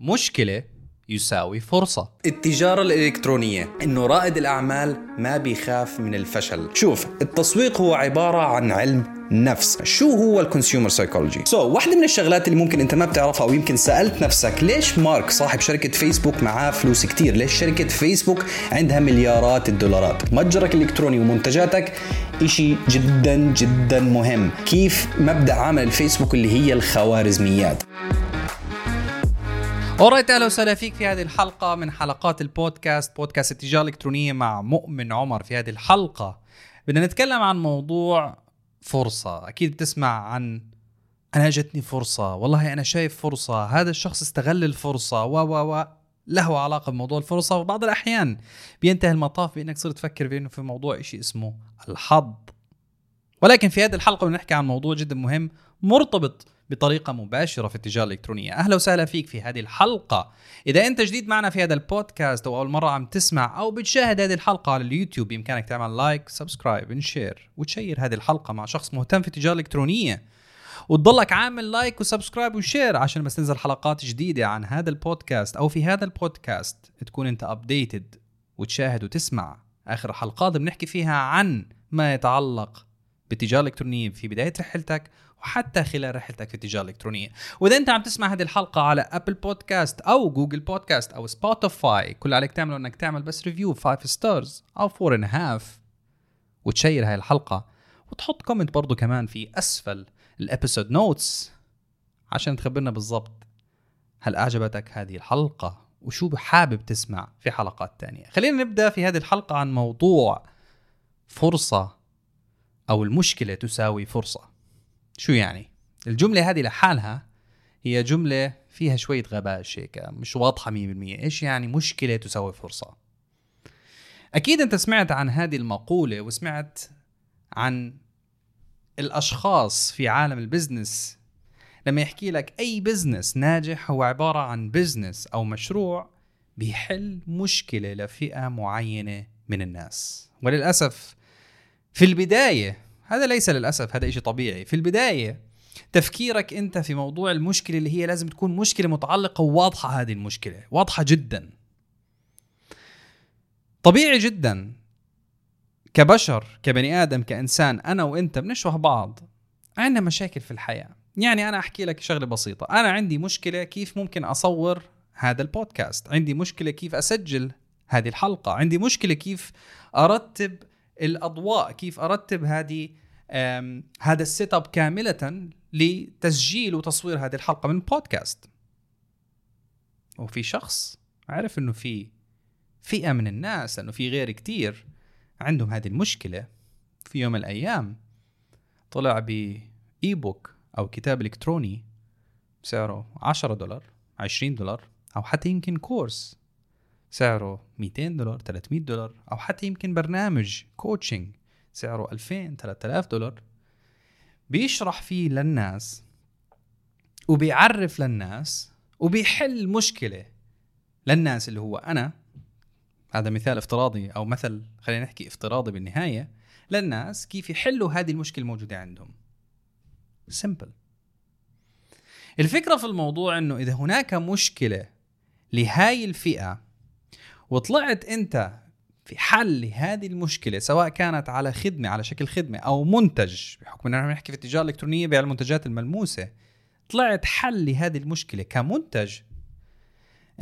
مشكلة يساوي فرصة. التجارة الإلكترونية إنه رائد الأعمال ما بيخاف من الفشل. شوف التسويق هو عبارة عن علم نفس. شو هو ال consumer psychology so واحدة من الشغلات اللي ممكن أنت ما بتعرفها أو يمكن سألت نفسك ليش مارك صاحب شركة فيسبوك معاه فلوس كتير؟ ليش شركة فيسبوك عندها مليارات الدولارات؟ متجرك الإلكتروني ومنتجاتك إشي جدا جدا مهم. كيف مبدأ عمل الفيسبوك اللي هي الخوارزميات؟ أورايت أهلا وسهلا فيك في هذه الحلقة من حلقات البودكاست بودكاست التجارة الإلكترونية مع مؤمن عمر في هذه الحلقة. بدنا نتكلم عن موضوع فرصة. أكيد بتسمع عن أنا جتني فرصة. والله أنا شايف فرصة. هذا الشخص استغل الفرصة. و و و له علاقة بموضوع الفرصة. وبعض الأحيان بينتهي المطاف بأنك صرت تفكر بأنه في موضوع إشي اسمه الحظ. ولكن في هذه الحلقة بنحكي عن موضوع جدا مهم مرتبط بطريقة مباشرة في التجارة الإلكترونية. أهلا وسهلا فيك في هذه الحلقة. إذا أنت جديد معنا في هذا البودكاست أو أول مرة عم تسمع أو بتشاهد هذه الحلقة على اليوتيوب بإمكانك تعمل like subscribe and share وتشير هذه الحلقة مع شخص مهتم في التجارة الإلكترونية. وتضلك عامل like و subscribe و share عشان بس تنزل حلقات جديدة عن هذا البودكاست أو في هذا البودكاست تكون أنت updated وتشاهد وتسمع. آخر حلقات بنحكي فيها عن ما يتعلق بالتجارة الإلكترونية في بداية رحلتك وحتى خلال رحلتك في التجارة الإلكترونية. وإذا أنت عم تسمع هذه الحلقة على Apple Podcast أو Google Podcast أو Spotify كل عليك تعمله إنك تعمل بس review 5 stars أو 4 and half وتشير هاي الحلقة. وتحط comment برضو كمان في أسفل ال episode notes عشان تخبرنا بالضبط هل أعجبتك هذه الحلقة وشو حابب تسمع في حلقات تانية. خلينا نبدأ في هذه الحلقة عن موضوع فرصة أو المشكلة تساوي فرصة. شو يعني؟ الجملة هذه لحالها هي جملة فيها شوية غباش هيك؟ مش واضحة 100% إيش يعني مشكلة تساوي فرصة؟ أكيد أنت سمعت عن هذه المقولة وسمعت عن الأشخاص في عالم ال business. لما يحكي لك أي business ناجح هو عبارة عن business أو مشروع بيحل مشكلة لفئة معينة من الناس. وللأسف في البداية هذا ليس للأسف هذا شيء طبيعي. في البداية تفكيرك أنت في موضوع المشكلة اللي هي لازم تكون مشكلة متعلقة وواضحة هذه المشكلة واضحة جدا. طبيعي جدا. كبشر كبني آدم كإنسان أنا وأنت بنشبه بعض. عندنا مشاكل في الحياة. يعني أنا أحكي لك شغلة بسيطة. أنا عندي مشكلة كيف ممكن أصور هذا البودكاست. عندي مشكلة كيف أسجل هذه الحلقة. عندي مشكلة كيف أرتب الأضواء كيف أرتب هذه هذا ال setup كاملة لتسجيل وتصوير هذه الحلقة من البودكاست وفي شخص عرف إنه في فئة من الناس لأنه في غير كتير عندهم هذه المشكلة. في يوم من الأيام طلع ب e-book أو كتاب إلكتروني سعره 10 دولار 20 دولار أو حتى يمكن كورس سعره 200 دولار 300 دولار أو حتى يمكن برنامج كوتشنج سعره 2000 3000 دولار. بيشرح فيه للناس وبيعرف للناس وبيحل مشكلة للناس اللي هو أنا. هذا مثال افتراضي أو مثل خلينا نحكي افتراضي بالنهاية. للناس كيف يحلوا هذه المشكلة الموجودة عندهم. سمبل الفكرة في الموضوع أنه إذا هناك مشكلة لهاي الفئة وطلعت انت في حل لهذه المشكلة سواء كانت على خدمة على شكل خدمة أو منتج بحكم أننا نحكي في التجارة الإلكترونية بيع المنتجات الملموسة طلعت حل لهذه المشكلة كمنتج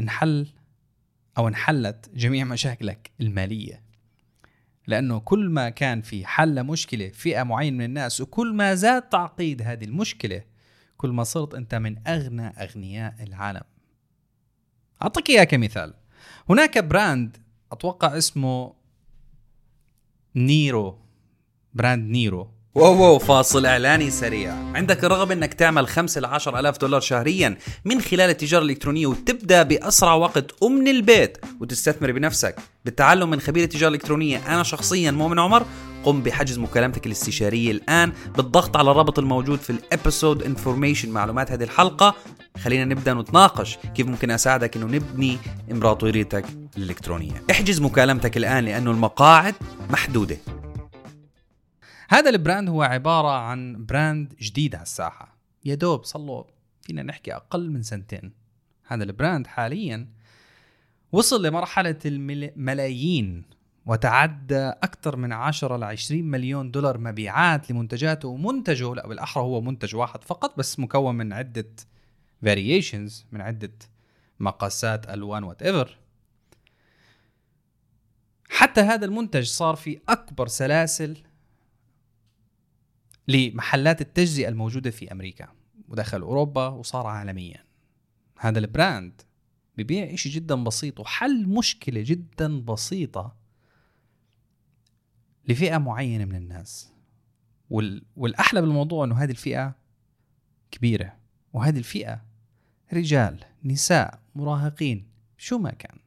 انحل أو انحلت جميع مشاكلك المالية. لأنه كل ما كان في حل مشكلة فئة معينة من الناس وكل ما زاد تعقيد هذه المشكلة كل ما صرت أنت من أغنى أغنياء العالم. أعطيك إياه كمثال. هناك brand أتوقع اسمه نيرو brand نيرو. wow wow فاصل إعلاني سريع. عندك الرغبة إنك تعمل 5 ل 10 آلاف دولار شهريا من خلال التجارة الإلكترونية وتبدأ بأسرع وقت ومن البيت وتستثمر بنفسك. بالتعلم من خبير التجارة الإلكترونية أنا شخصيا مؤمن عمر قم بحجز مكالمتك الاستشارية الآن بالضغط على الرابط الموجود في ال episode information معلومات هذه الحلقة. خلينا نبدأ نتناقش كيف ممكن أساعدك أنه نبني إمبراطوريتك الإلكترونية. احجز مكالمتك الآن لأنه المقاعد محدودة. هذا ال brand هو عبارة عن brand جديد على الساحة. يا دوب له فينا نحكي أقل من سنتين. هذا ال brand حاليا وصل لمرحلة الملايين. وتعدى أكثر من 10 ل 20 مليون دولار مبيعات لمنتجاته. ومنتجه لا بالأحرى هو منتج واحد فقط بس مكون من عدة variations من عدة مقاسات ألوان whatever حتى هذا المنتج صار في أكبر سلاسل لمحلات التجزئة الموجودة في أمريكا ودخل أوروبا وصار عالميا. هذا ال brand ببيع إشي جدا بسيط وحل مشكلة جدا بسيطة لفئة معينة من الناس. وال... والأحلى بالموضوع أنه هذه الفئة كبيرة وهذه الفئة رجال نساء مراهقين شو ما كان.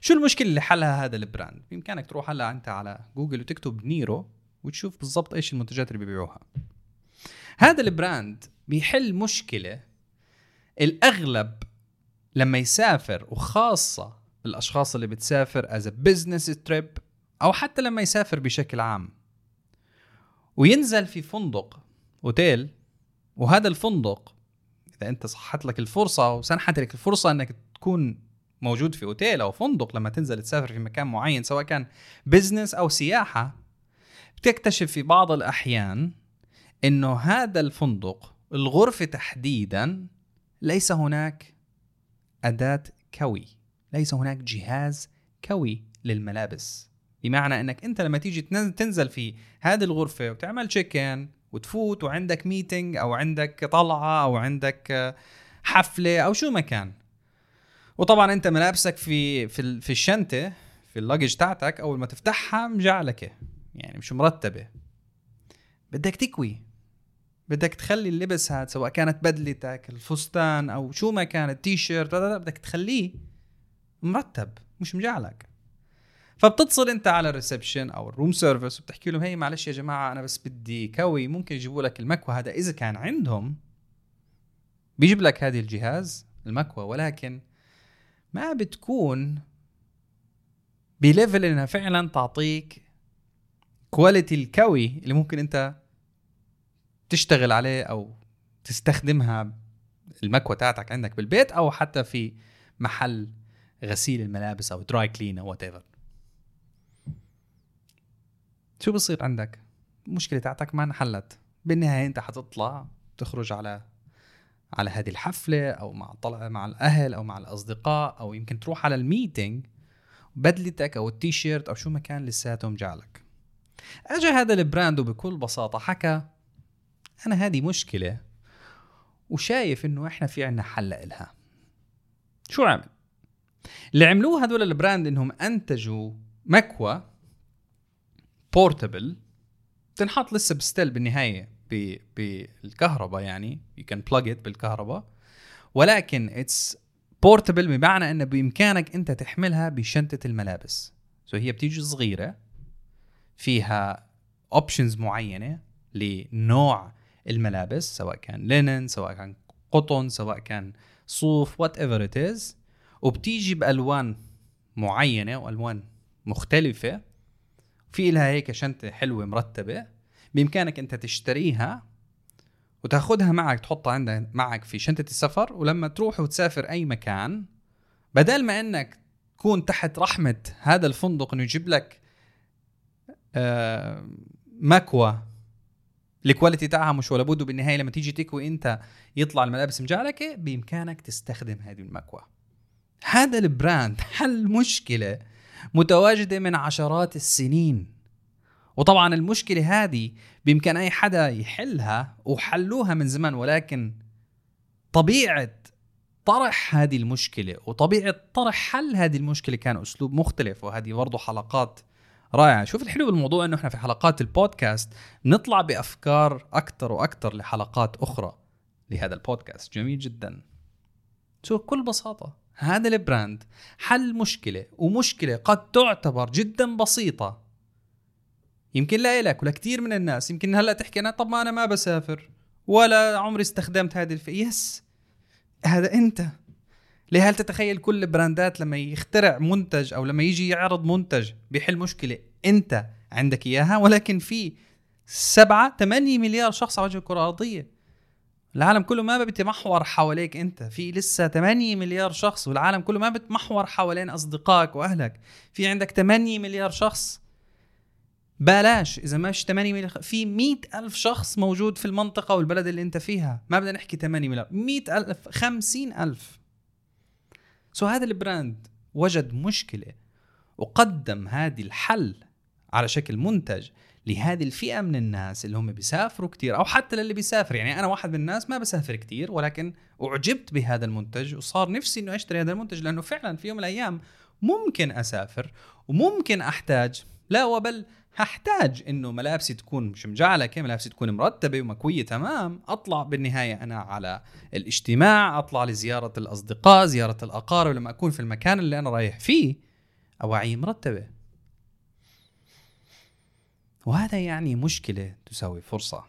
شو المشكلة اللي حلها هذا ال brand؟ بإمكانك تروح هلا أنت على جوجل وتكتب نيرو وتشوف بالضبط إيش المنتجات اللي بيبيعوها. هذا ال brand بيحل مشكلة الأغلب لما يسافر وخاصة الأشخاص اللي بتسافر as a business أو حتى لما يسافر بشكل عام. وينزل في فندق أوتيل وهذا الفندق إذا أنت صحت لك الفرصة وسنحت لك الفرصة أنك تكون موجود في أوتيل أو فندق لما تنزل تسافر في مكان معين سواء كان business أو سياحة بتكتشف في بعض الأحيان إنه هذا الفندق الغرفة تحديدا ليس هناك أداة كوي ليس هناك جهاز كوي للملابس. بمعنى إنك أنت لما تيجي تنزل في هذه الغرفة وتعمل check in وتفوت وعندك meeting أو عندك طلعة أو عندك حفلة أو شو ما كان. وطبعا أنت ملابسك في في في الشنطة في ال luggage تاعتك أول ما تفتحها مجعلكة. يعني مش مرتبة. بدك تكوي. بدك تخلي اللبس هذا سواء كانت بدلتك الفستان أو شو ما كان التيشيرت بدك تخليه مرتب مش مجعلك. فبتتصل انت على ال reception أو ال room service وبتحكي لهم هي معلش يا جماعة أنا بس بدي كوي ممكن يجيبوا لك المكوى. هذا إذا كان عندهم بيجيب لك هذه الجهاز المكوى ولكن ما بتكون ب level إنها فعلا تعطيك quality الكوي اللي ممكن أنت تشتغل عليه أو تستخدمها المكوى تاعتك عندك بالبيت أو حتى في محل غسيل الملابس أو dry clean أو whatever شو بصير عندك؟ المشكلة تاعتك ما انحلت. بالنهاية انت حتطلع تخرج على على هذه الحفلة أو مع طلع مع الأهل أو مع الأصدقاء أو يمكن تروح على ال meeting بدلتك أو التيشيرت أو شو ما كان لساته مجعلك اجى هذا ال brand وبكل بساطة حكى أنا هذه مشكلة وشايف إنه إحنا في عنا حل لها شو عمل؟ اللي عملوه هذول ال brand إنهم أنتجوا مكوى portable تنحط لسه بستيل بالنهاية بالكهرباء يعني you can plug it بالكهرباء. ولكن it's portable بمعنى إنه بإمكانك أنت تحملها بشنطة الملابس. so so هي بتيجي صغيرة فيها options معينة لنوع الملابس سواء كان linen سواء كان قطن سواء كان صوف whatever it is وبتيجي بألوان معينة وألوان مختلفة. في لها هيك شنطة حلوة مرتبة بإمكانك أنت تشتريها وتاخذها معك تحطها عندك معك في شنطة السفر ولما تروح وتسافر أي مكان بدل ما إنك تكون تحت رحمة هذا الفندق إنه يجيب لك آه مكوى الكواليتي تاعها مش ولا بده بالنهاية لما تيجي تكوي أنت يطلع الملابس مجعلكه بإمكانك تستخدم هذه المكوى. هذا البراند حل مشكله متواجدة من عشرات السنين. وطبعا المشكلة هذه بإمكان أي حدا يحلها وحلوها من زمان ولكن طبيعة طرح هذه المشكلة وطبيعة طرح حل هذه المشكلة كان أسلوب مختلف. وهذه برضه حلقات رائعة. شوف الحلو بالموضوع إنه إحنا في حلقات البودكاست نطلع بأفكار أكثر وأكثر لحلقات أخرى لهذا البودكاست. جميل جدا. شوف بكل بساطة. هذا ال brand حل مشكلة ومشكلة قد تعتبر جدا بسيطة. يمكن لا لك ولا كثير من الناس يمكن هلأ تحكي أنا طب ما أنا ما بسافر ولا عمري استخدمت هذه الف... yes هذا أنت. ليه؟ هل تتخيل كل ال brandات لما يخترع منتج أو لما يجي يعرض منتج بيحل مشكلة أنت عندك إياها؟ ولكن في سبعة ثمانية مليار شخص على وجه الكرة الأرضية. العالم كله ما بيتمحور حواليك أنت. في لسه 8 مليار شخص والعالم كله ما بيتمحور حوالين أصدقائك وأهلك. في عندك 8 مليار شخص. بلاش إذا مش 8 مليار في 100 ألف شخص موجود في المنطقة والبلد اللي أنت فيها. ما بدنا نحكي 8 مليار 100 ألف 50 ألف. so هذا ال brand وجد مشكلة وقدم هذه الحل. على شكل منتج لهذه الفئة من الناس اللي هم بيسافروا كتير أو حتى للي بيسافر. يعني أنا واحد من الناس ما بسافر كتير ولكن أعجبت بهذا المنتج وصار نفسي إنه أشتري هذا المنتج لأنه فعلا في يوم من الأيام ممكن أسافر وممكن أحتاج لا وبل هحتاج إنه ملابسي تكون مش مجعلكه ملابسي تكون مرتبة ومكوية تمام أطلع بالنهاية أنا على الاجتماع أطلع لزيارة الأصدقاء زيارة الأقارب لما أكون في المكان اللي أنا رايح فيه اواعي مرتبة. وهذا يعني مشكلة تساوي فرصة.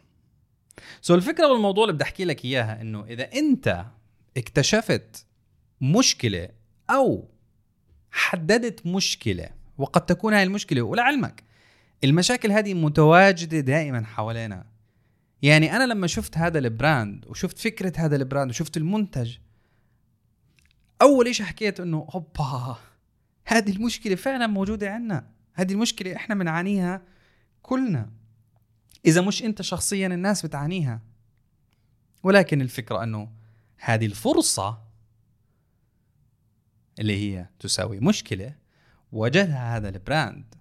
so الفكرة بالموضوع اللي بدي أحكي لك إياها إنه إذا أنت اكتشفت مشكلة أو حددت مشكلة وقد تكون هاي المشكلة ولعلمك المشاكل هذه متواجدة دائما حوالينا. يعني أنا لما شفت هذا ال brand وشفت فكرة هذا ال brand وشفت المنتج أول شيء حكيت إنه أوبا هذه المشكلة فعلا موجودة عندنا هذه المشكلة إحنا بنعانيها كلنا. إذا مش أنت شخصيا الناس بتعانيها. ولكن الفكرة أنه هذه الفرصة اللي هي تساوي مشكلة وجدها هذا ال brand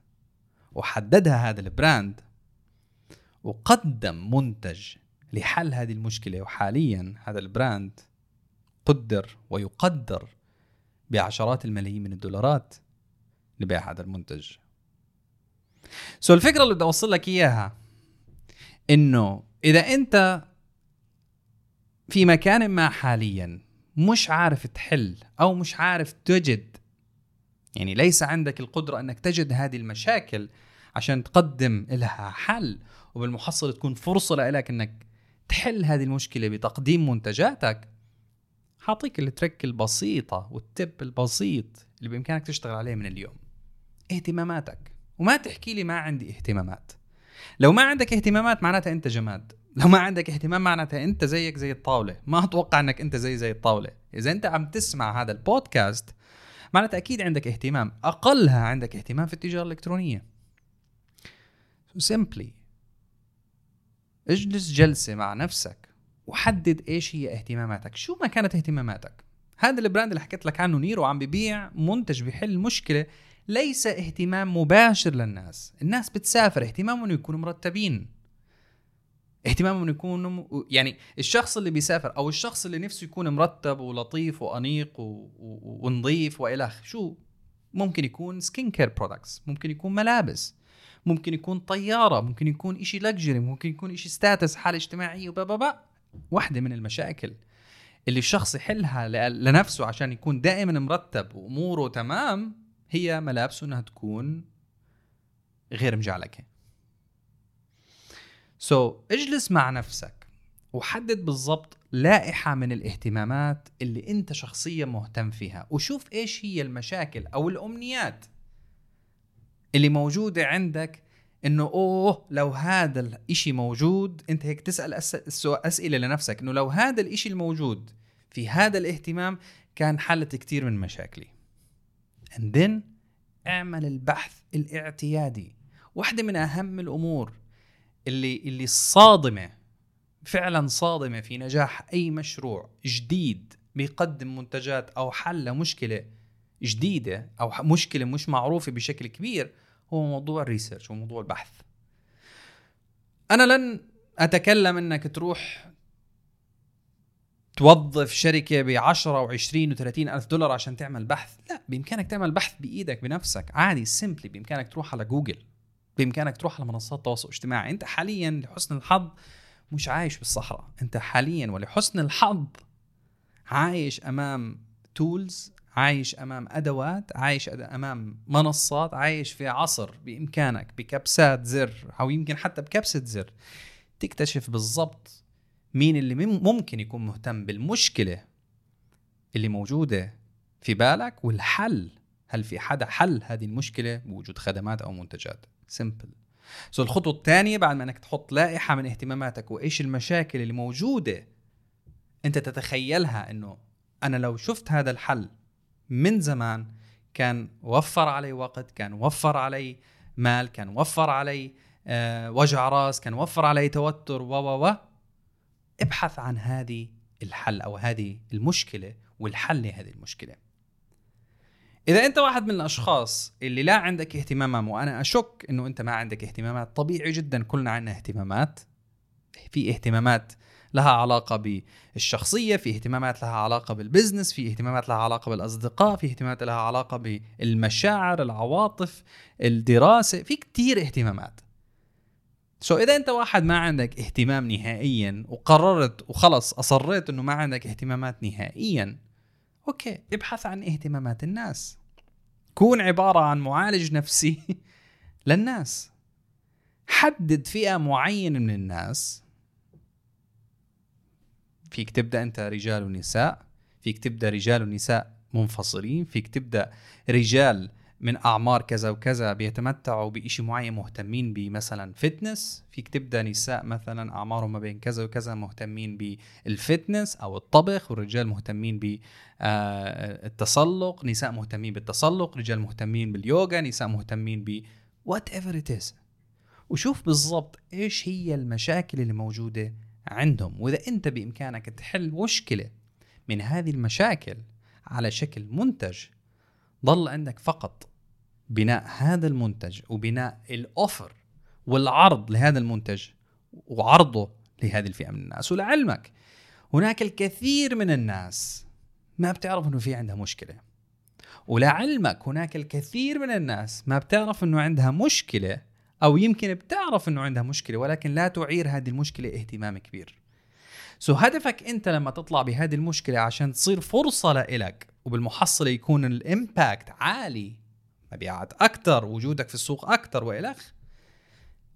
وحددها هذا ال brand وقدم منتج لحل هذه المشكلة وحاليا هذا ال brand قدر ويقدر بعشرات الملايين من الدولارات لبيع هذا المنتج. سو الفكرة اللي بدي أوصل لك إياها إنه إذا أنت في مكان ما حاليا مش عارف تحل أو مش عارف تجد يعني ليس عندك القدرة إنك تجد هذه المشاكل عشان تقدم لها حل وبالمحصله تكون فرصة لك إنك تحل هذه المشكلة بتقديم منتجاتك حاعطيك الترك البسيطة والتب البسيط اللي بإمكانك تشتغل عليه من اليوم اهتماماتك. وما تحكي لي ما عندي اهتمامات. لو ما عندك اهتمامات معناتها أنت جماد. لو ما عندك اهتمام معناتها أنت زيك زي الطاولة. ما أتوقع أنك أنت زي زي الطاولة. إذا أنت عم تسمع هذا البودكاست معناتها أكيد عندك اهتمام. أقلها عندك اهتمام في التجارة الإلكترونية. simply اجلس جلسة مع نفسك وحدد إيش هي اهتماماتك. شو ما كانت اهتماماتك. هذا ال brand اللي حكيت لك عنه نيرو عم ببيع منتج بيحل مشكلة ليس اهتمام مباشر للناس. الناس بتسافر اهتمامهم إنه يكونوا مرتبين. اهتمامهم إنه يكونوا يعني الشخص اللي بيسافر أو الشخص اللي نفسه يكون مرتب ولطيف وأنيق و... و... ونظيف وإلى شو؟ ممكن يكون skin care products ممكن يكون ملابس ممكن يكون طيارة ممكن يكون إشي luxury ممكن يكون إشي status حالة اجتماعية وبابا واحدة من المشاكل اللي الشخص يحلها لنفسه عشان يكون دائما مرتب وأموره تمام هي ملابسه انها تكون غير مجعلكة. so, اجلس مع نفسك وحدد بالضبط لائحة من الاهتمامات اللي انت شخصيا مهتم فيها وشوف إيش هي المشاكل أو الأمنيات اللي موجودة عندك إنه أوه لو هذا الإشي موجود أنت هيك تسأل أس... أسئلة لنفسك إنه لو هذا الإشي الموجود في هذا الاهتمام كان حلت كتير من مشاكلي. And then اعمل البحث الاعتيادي. واحدة من أهم الأمور اللي اللي صادمة فعلا صادمة في نجاح أي مشروع جديد بيقدم منتجات أو حل لمشكلة جديدة أو مشكلة مش معروفة بشكل كبير هو موضوع ال research وموضوع البحث. أنا لن أتكلم أنك تروح توظف شركة ب 10 و20 و30 ألف دولار عشان تعمل بحث؟ لا بإمكانك تعمل بحث بإيدك بنفسك. عادي simply بإمكانك تروح على جوجل. بإمكانك تروح على منصات التواصل الاجتماعي أنت حاليا لحسن الحظ مش عايش بالصحراء. أنت حاليا ولحسن الحظ عايش أمام tools عايش أمام أدوات عايش أمام منصات عايش في عصر بإمكانك بكبسات زر أو يمكن حتى بكبسة زر. تكتشف بالضبط مين اللي ممكن يكون مهتم بالمشكلة اللي موجودة في بالك والحل؟ هل في حدا حل هذه المشكلة بوجود خدمات أو منتجات؟ simple so الخطوة الثانية بعد ما إنك تحط لائحة من اهتماماتك وإيش المشاكل اللي موجودة أنت تتخيلها إنه أنا لو شفت هذا الحل من زمان كان وفر علي وقت كان وفر علي مال كان وفر علي آه، وجع راس كان وفر علي توتر و و و. ابحث عن هذه الحل أو هذه المشكلة والحل لهذه المشكلة. إذا أنت واحد من الأشخاص اللي لا عندك اهتمامات وأنا أشك إنه أنت ما عندك اهتمامات طبيعي جدا كلنا عندنا اهتمامات. في اهتمامات لها علاقة بالشخصية في اهتمامات لها علاقة بال business في اهتمامات لها علاقة بالأصدقاء في اهتمامات لها علاقة بالمشاعر العواطف الدراسة في كتير اهتمامات. so إذا أنت واحد ما عندك اهتمام نهائيا وقررت وخلص أصريت إنه ما عندك اهتمامات نهائيا okay ابحث عن اهتمامات الناس. كون عبارة عن معالج نفسي للناس. حدد فئة معينة من الناس. فيك تبدأ أنت رجال ونساء فيك تبدأ رجال ونساء منفصلين فيك تبدأ رجال من أعمار كذا وكذا بيتمتعوا بشيء معين مهتمين بمثلا fitness فيك تبدأ نساء مثلا أعمارهم ما بين كذا وكذا مهتمين بال fitness أو الطبخ والرجال مهتمين بالتسلق نساء مهتمين بالتسلق رجال مهتمين باليوغا. نساء مهتمين ب whatever it is وشوف بالضبط إيش هي المشاكل اللي موجودة عندهم. وإذا أنت بإمكانك تحل مشكلة من هذه المشاكل على شكل منتج ضل عندك فقط بناء هذا المنتج وبناء ال offer والعرض لهذا المنتج وعرضه لهذه الفئة من الناس ولعلمك هناك الكثير من الناس ما بتعرف إنه في عندها مشكلة. ولعلمك هناك الكثير من الناس ما بتعرف إنه عندها مشكلة أو يمكن بتعرف إنه عندها مشكلة ولكن لا تعير هذه المشكلة اهتمام كبير. سو هدفك أنت لما تطلع بهذه المشكلة عشان تصير فرصة لإلك وبالمحصلة يكون الإمباكت عالي مبيعات أكثر وجودك في السوق أكثر والخ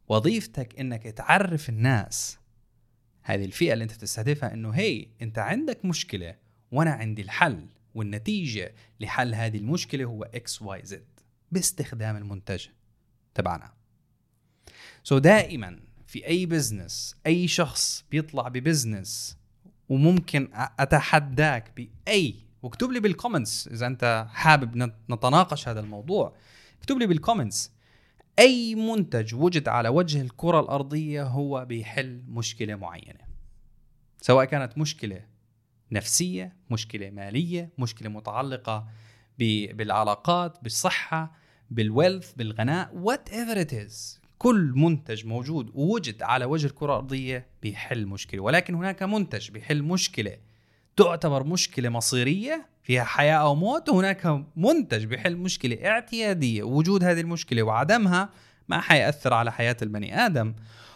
وظيفتك إنك تعرف الناس. هذه الفئة اللي أنت تستهدفها إنه هي أنت عندك مشكلة وأنا عندي الحل والنتيجة لحل هذه المشكلة هو X Y Z. باستخدام المنتج تبعنا. so دائما في أي business أي شخص بيطلع ب business وممكن أتحداك باي واكتب لي بال comments إذا أنت حابب نتناقش هذا الموضوع اكتب لي بال comments أي منتج وجد على وجه الكرة الأرضية هو بيحل مشكلة معينة. سواء كانت مشكلة نفسية مشكلة مالية مشكلة متعلقة بالعلاقات بالصحة بال wealth بالغنى whatever it is كل منتج موجود ووجد على وجه الكرة الأرضية بيحل مشكلة ولكن هناك منتج بيحل مشكلة تعتبر مشكلة مصيرية فيها حياة أو موت وهناك منتج بيحل مشكلة اعتيادية وجود هذه المشكلة وعدمها ما حيأثر على حياة البني آدم.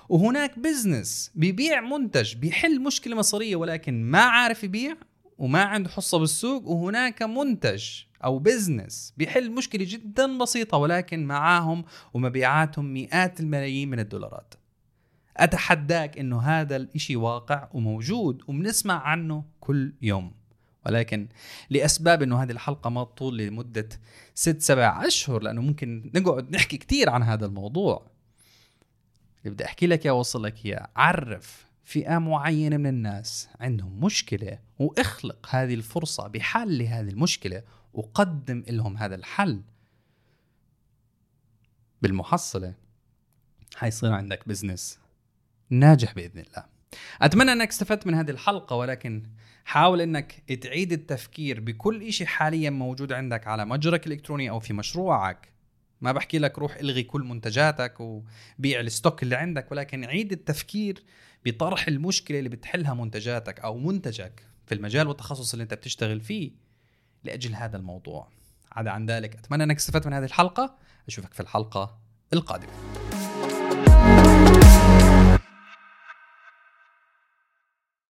وهناك business بيبيع منتج بيحل مشكلة مصيرية ولكن ما عارف يبيع وما عنده حصة بالسوق وهناك منتج أو business بيحل مشكلة جدا بسيطة ولكن معاهم ومبيعاتهم مئات الملايين من الدولارات. أتحداك إنه هذا الإشي واقع وموجود وبنسمع عنه كل يوم. ولكن لأسباب إنه هذه الحلقة ما تطول لمدة ست سبع أشهر لأنه ممكن نقعد نحكي كثير عن هذا الموضوع. اللي بدي أحكي لك يا اوصل لك إياه. عرف فئة معينة من الناس عندهم مشكلة وإخلق هذه الفرصة بحل لهذه المشكلة وقدم لهم هذا الحل بالمحصلة حيصير عندك بزنس ناجح بإذن الله. أتمنى أنك استفدت من هذه الحلقة ولكن حاول أنك تعيد التفكير بكل شيء حاليا موجود عندك على متجرك الإلكتروني أو في مشروعك. ما بحكي لك روح إلغي كل منتجاتك وبيع الستوك اللي عندك ولكن عيد التفكير بطرح المشكلة اللي بتحلها منتجاتك أو منتجك في المجال والتخصص اللي أنت بتشتغل فيه. لأجل هذا الموضوع. عدا عن ذلك. أتمنى أنك استفدت من هذه الحلقة. أشوفك في الحلقة القادمة.